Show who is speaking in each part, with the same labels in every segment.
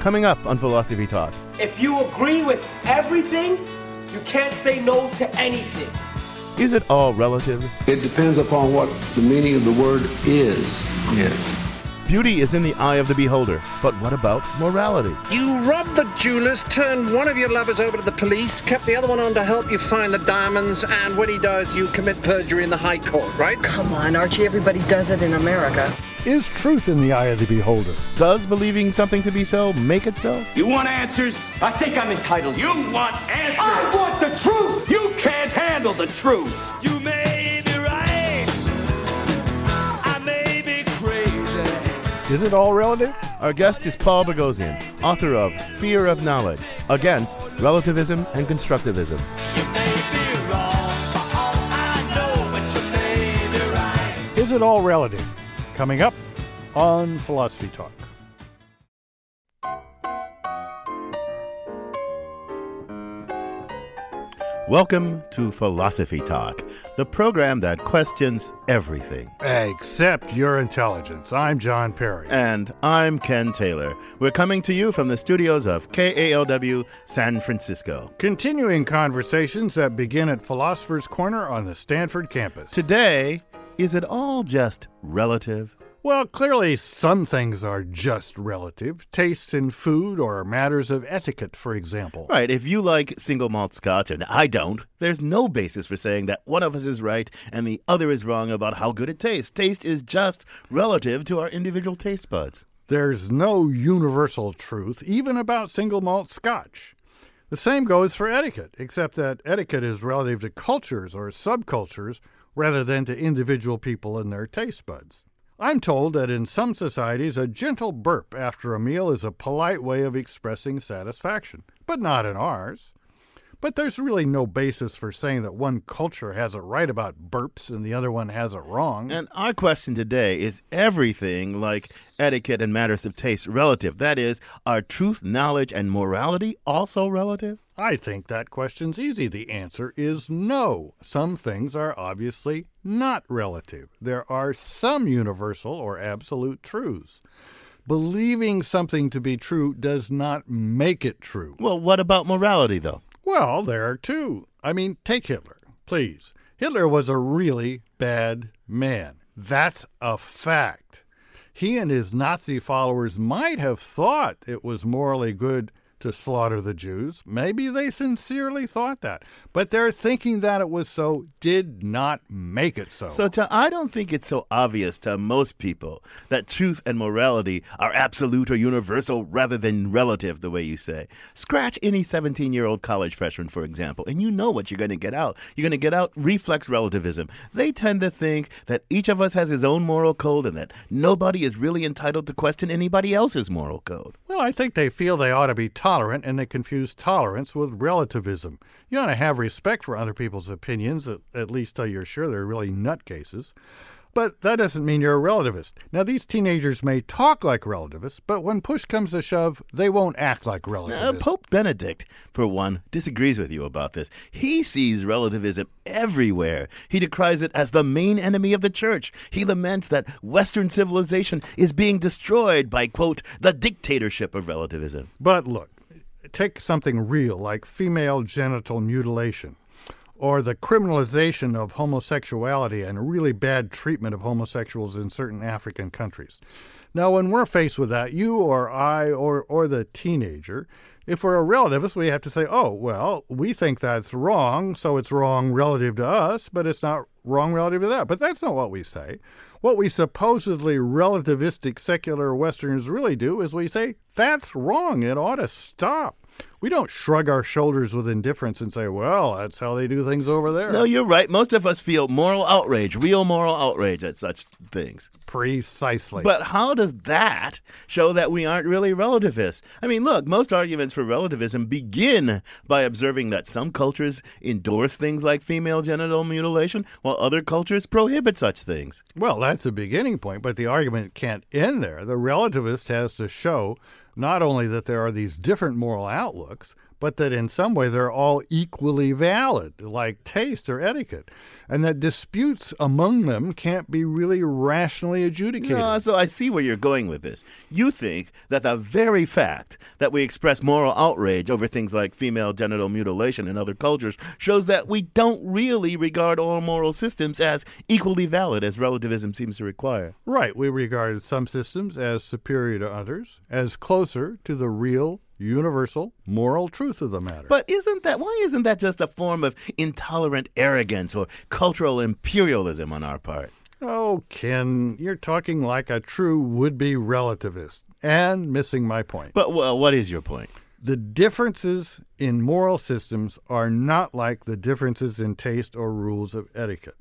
Speaker 1: coming up on Philosophy Talk.
Speaker 2: If you agree with everything, you can't say no to anything.
Speaker 1: Is it all relative?
Speaker 3: It depends upon what the meaning of the word is. Yes.
Speaker 1: Beauty is in the eye of the beholder, but what about morality?
Speaker 4: You robbed the jewelers, turned one of your lovers over to the police, kept the other one on to help you find the diamonds, and when he dies, you commit perjury in the High Court, right?
Speaker 5: Come on, Archie, everybody does it in America.
Speaker 6: Is truth in the eye of the beholder?
Speaker 1: Does believing something to be so make it so?
Speaker 7: You want answers? I think I'm entitled. You want answers? I
Speaker 8: want the truth!
Speaker 7: You can't handle the truth!
Speaker 9: You may be right. I may be crazy.
Speaker 6: Is it all relative?
Speaker 1: Our guest is Paul Boghossian, author of Fear of Knowledge Against Relativism and Constructivism.
Speaker 9: You may be wrong for all I know, but you may be right.
Speaker 6: Is it all relative? Coming up on Philosophy Talk.
Speaker 1: Welcome to Philosophy Talk, the program that questions everything.
Speaker 6: Except your intelligence. I'm John Perry.
Speaker 1: And I'm Ken Taylor. We're coming to you from the studios of KALW San Francisco.
Speaker 6: Continuing conversations that begin at Philosopher's Corner on the Stanford campus.
Speaker 1: Today, is it all just relative?
Speaker 6: Well, clearly, some things are just relative. Tastes in food or matters of etiquette, for example.
Speaker 1: Right, if you like single malt scotch and I don't, there's no basis for saying that one of us is right and the other is wrong about how good it tastes. Taste is just relative to our individual taste buds.
Speaker 6: There's no universal truth, even about single malt scotch. The same goes for etiquette, except that etiquette is relative to cultures or subcultures rather than to individual people and their taste buds. I'm told that in some societies, a gentle burp after a meal is a polite way of expressing satisfaction, but not in ours. But there's really no basis for saying that one culture has it right about burps and the other one has it wrong.
Speaker 1: And our question today is everything like etiquette and matters of taste relative? That is, are truth, knowledge, and morality also relative?
Speaker 6: I think that question's easy. The answer is no. Some things are obviously not relative. There are some universal or absolute truths. Believing something to be true does not make it true.
Speaker 1: Well, what about morality, though?
Speaker 6: Well, there are two. I mean, take Hitler, please. Hitler was a really bad man. That's a fact. He and his Nazi followers might have thought it was morally good to slaughter the Jews. Maybe they sincerely thought that. But their thinking that it was so did not make it so.
Speaker 1: So, to, I don't think it's so obvious to most people that truth and morality are absolute or universal rather than relative, the way you say. Scratch any 17 year old college freshman, for example, and you know what you're going to get out. You're going to get out reflex relativism. They tend to think that each of us has his own moral code and that nobody is really entitled to question anybody else's moral code.
Speaker 6: Well, I think they feel they ought to be tolerant and they confuse tolerance with relativism. You ought to have respect for other people's opinions, at, at least till you're sure they're really nutcases. But that doesn't mean you're a relativist. Now, these teenagers may talk like relativists, but when push comes to shove, they won't act like
Speaker 1: Uh,
Speaker 6: relativists.
Speaker 1: Pope Benedict, for one, disagrees with you about this. He sees relativism everywhere. He decries it as the main enemy of the church. He laments that Western civilization is being destroyed by, quote, the dictatorship of relativism.
Speaker 6: But look, take something real like female genital mutilation or the criminalization of homosexuality and really bad treatment of homosexuals in certain African countries. Now, when we're faced with that, you or I or, or the teenager, if we're a relativist, we have to say, oh, well, we think that's wrong, so it's wrong relative to us, but it's not wrong relative to that. But that's not what we say. What we supposedly relativistic secular Westerners really do is we say, that's wrong. It ought to stop. We don't shrug our shoulders with indifference and say, well, that's how they do things over there.
Speaker 1: No, you're right. Most of us feel moral outrage, real moral outrage at such things.
Speaker 6: Precisely.
Speaker 1: But how does that show that we aren't really relativists? I mean, look, most arguments for relativism begin by observing that some cultures endorse things like female genital mutilation, while other cultures prohibit such things.
Speaker 6: Well, that's a beginning point, but the argument can't end there. The relativist has to show not only that there are these different moral outlooks, but that in some way they're all equally valid, like taste or etiquette, and that disputes among them can't be really rationally adjudicated.
Speaker 1: No, so I see where you're going with this. You think that the very fact that we express moral outrage over things like female genital mutilation in other cultures shows that we don't really regard all moral systems as equally valid as relativism seems to require.
Speaker 6: Right, we regard some systems as superior to others, as closer to the real, universal, moral truth of the matter.
Speaker 1: But isn't that why isn't that just a form of intolerant arrogance or cultural imperialism on our part?
Speaker 6: Oh, Ken, you're talking like a true would be relativist and missing my point.
Speaker 1: But well, what is your point?
Speaker 6: The differences in moral systems are not like the differences in taste or rules of etiquette.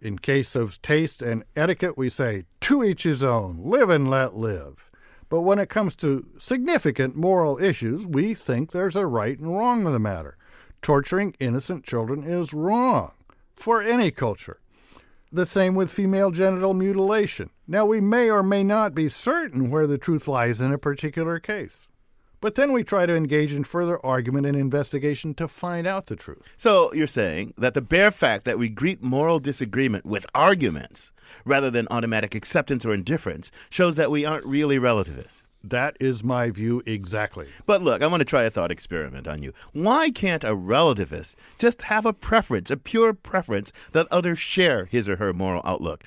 Speaker 6: In case of taste and etiquette, we say, to each his own, live and let live. But when it comes to significant moral issues, we think there's a right and wrong of the matter. Torturing innocent children is wrong for any culture. The same with female genital mutilation. Now, we may or may not be certain where the truth lies in a particular case. But then we try to engage in further argument and investigation to find out the truth.
Speaker 1: So you're saying that the bare fact that we greet moral disagreement with arguments rather than automatic acceptance or indifference shows that we aren't really relativists.
Speaker 6: That is my view exactly.
Speaker 1: But look, I want to try a thought experiment on you. Why can't a relativist just have a preference, a pure preference, that others share his or her moral outlook?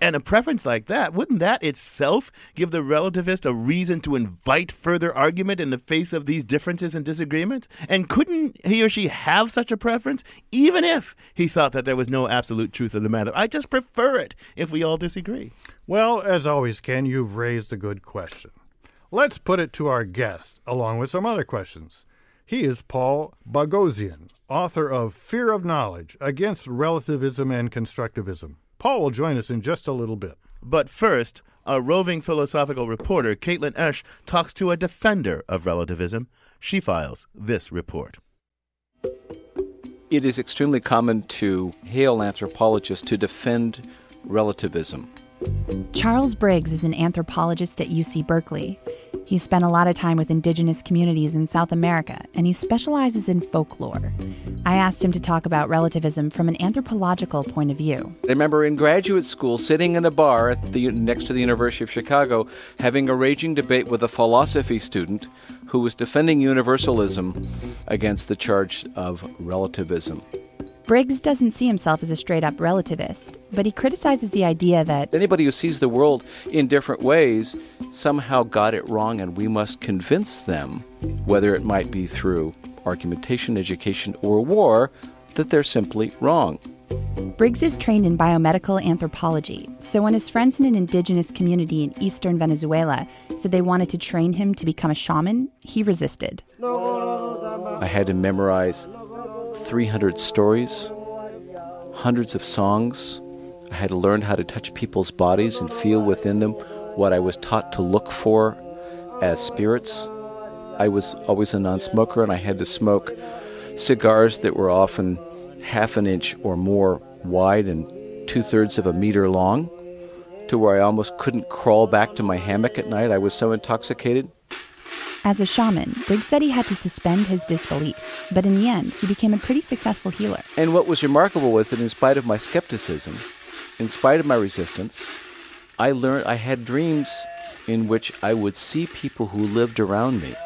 Speaker 1: And a preference like that, wouldn't that itself give the relativist a reason to invite further argument in the face of these differences and disagreements? And couldn't he or she have such a preference, even if he thought that there was no absolute truth of the matter? I just prefer it if we all disagree.
Speaker 6: Well, as always, Ken, you've raised a good question. Let's put it to our guest, along with some other questions. He is Paul Boghossian, author of Fear of Knowledge Against Relativism and Constructivism. Paul will join us in just a little bit.
Speaker 1: But first, a roving philosophical reporter, Caitlin Esch, talks to a defender of relativism. She files this report.
Speaker 8: It is extremely common to hail anthropologists to defend relativism.
Speaker 10: Charles Briggs is an anthropologist at UC Berkeley. He spent a lot of time with indigenous communities in South America, and he specializes in folklore. I asked him to talk about relativism from an anthropological point of view.
Speaker 8: I remember in graduate school sitting in a bar the, next to the University of Chicago having a raging debate with a philosophy student who was defending universalism against the charge of relativism.
Speaker 10: Briggs doesn't see himself as a straight up relativist, but he criticizes the idea that
Speaker 8: Anybody who sees the world in different ways somehow got it wrong, and we must convince them, whether it might be through argumentation, education, or war, that they're simply wrong.
Speaker 10: Briggs is trained in biomedical anthropology, so when his friends in an indigenous community in eastern Venezuela said they wanted to train him to become a shaman, he resisted.
Speaker 8: I had to memorize 300 stories, hundreds of songs. I had to learn how to touch people's bodies and feel within them what I was taught to look for as spirits. I was always a non smoker and I had to smoke cigars that were often half an inch or more wide and two thirds of a meter long, to where I almost couldn't crawl back to my hammock at night. I was so intoxicated.
Speaker 10: As a shaman, Briggs said he had to suspend his disbelief, but in the end, he became a pretty successful healer.
Speaker 8: And what was remarkable was that, in spite of my skepticism, in spite of my resistance, I learned I had dreams in which I would see people who lived around me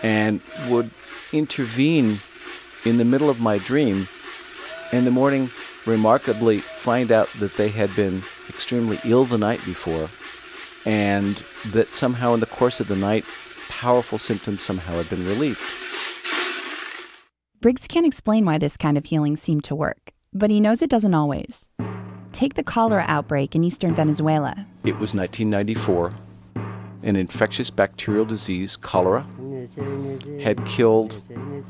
Speaker 8: and would intervene in the middle of my dream. In the morning, remarkably, find out that they had been extremely ill the night before, and that somehow in the course of the night, powerful symptoms somehow had been relieved.
Speaker 10: Briggs can't explain why this kind of healing seemed to work, but he knows it doesn't always. Take the cholera outbreak in eastern Venezuela.
Speaker 8: It was 1994. An infectious bacterial disease, cholera, had killed,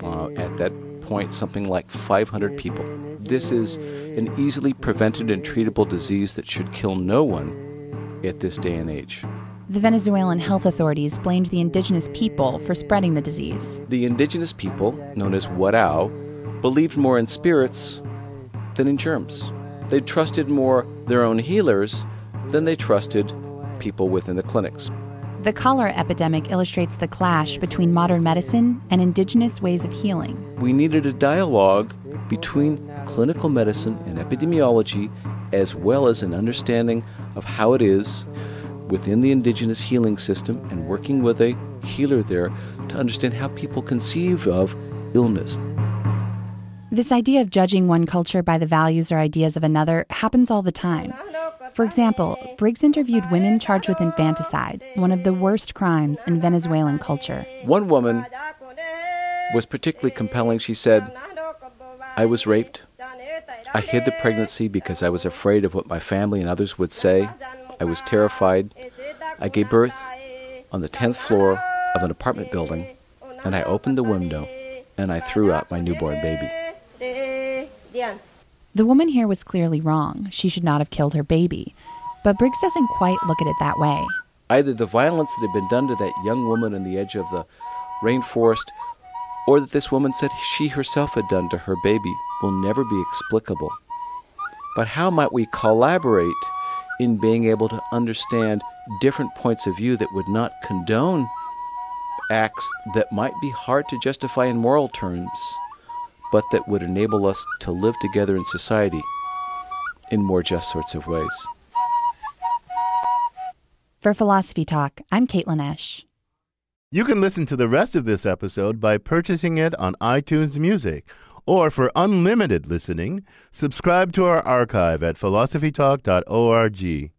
Speaker 8: uh, at that point, something like 500 people. This is an easily prevented and treatable disease that should kill no one at this day and age.
Speaker 10: The Venezuelan health authorities blamed the indigenous people for spreading the disease.
Speaker 8: The indigenous people, known as Warao, believed more in spirits than in germs. They trusted more their own healers than they trusted people within the clinics.
Speaker 10: The cholera epidemic illustrates the clash between modern medicine and indigenous ways of healing.
Speaker 8: We needed a dialogue between clinical medicine and epidemiology, as well as an understanding of how it is within the indigenous healing system and working with a healer there to understand how people conceive of illness.
Speaker 10: This idea of judging one culture by the values or ideas of another happens all the time. For example, Briggs interviewed women charged with infanticide, one of the worst crimes in Venezuelan culture.
Speaker 8: One woman was particularly compelling. She said, I was raped. I hid the pregnancy because I was afraid of what my family and others would say. I was terrified. I gave birth on the 10th floor of an apartment building, and I opened the window and I threw out my newborn baby.
Speaker 10: The woman here was clearly wrong. She should not have killed her baby. But Briggs doesn't quite look at it that way.
Speaker 8: Either the violence that had been done to that young woman on the edge of the rainforest, or that this woman said she herself had done to her baby, will never be explicable. But how might we collaborate in being able to understand different points of view that would not condone acts that might be hard to justify in moral terms, but that would enable us to live together in society in more just sorts of ways?
Speaker 10: For Philosophy Talk, I'm Caitlin Esch.
Speaker 1: You can listen to the rest of this episode by purchasing it on iTunes Music. Or for unlimited listening, subscribe to our archive at philosophytalk.org.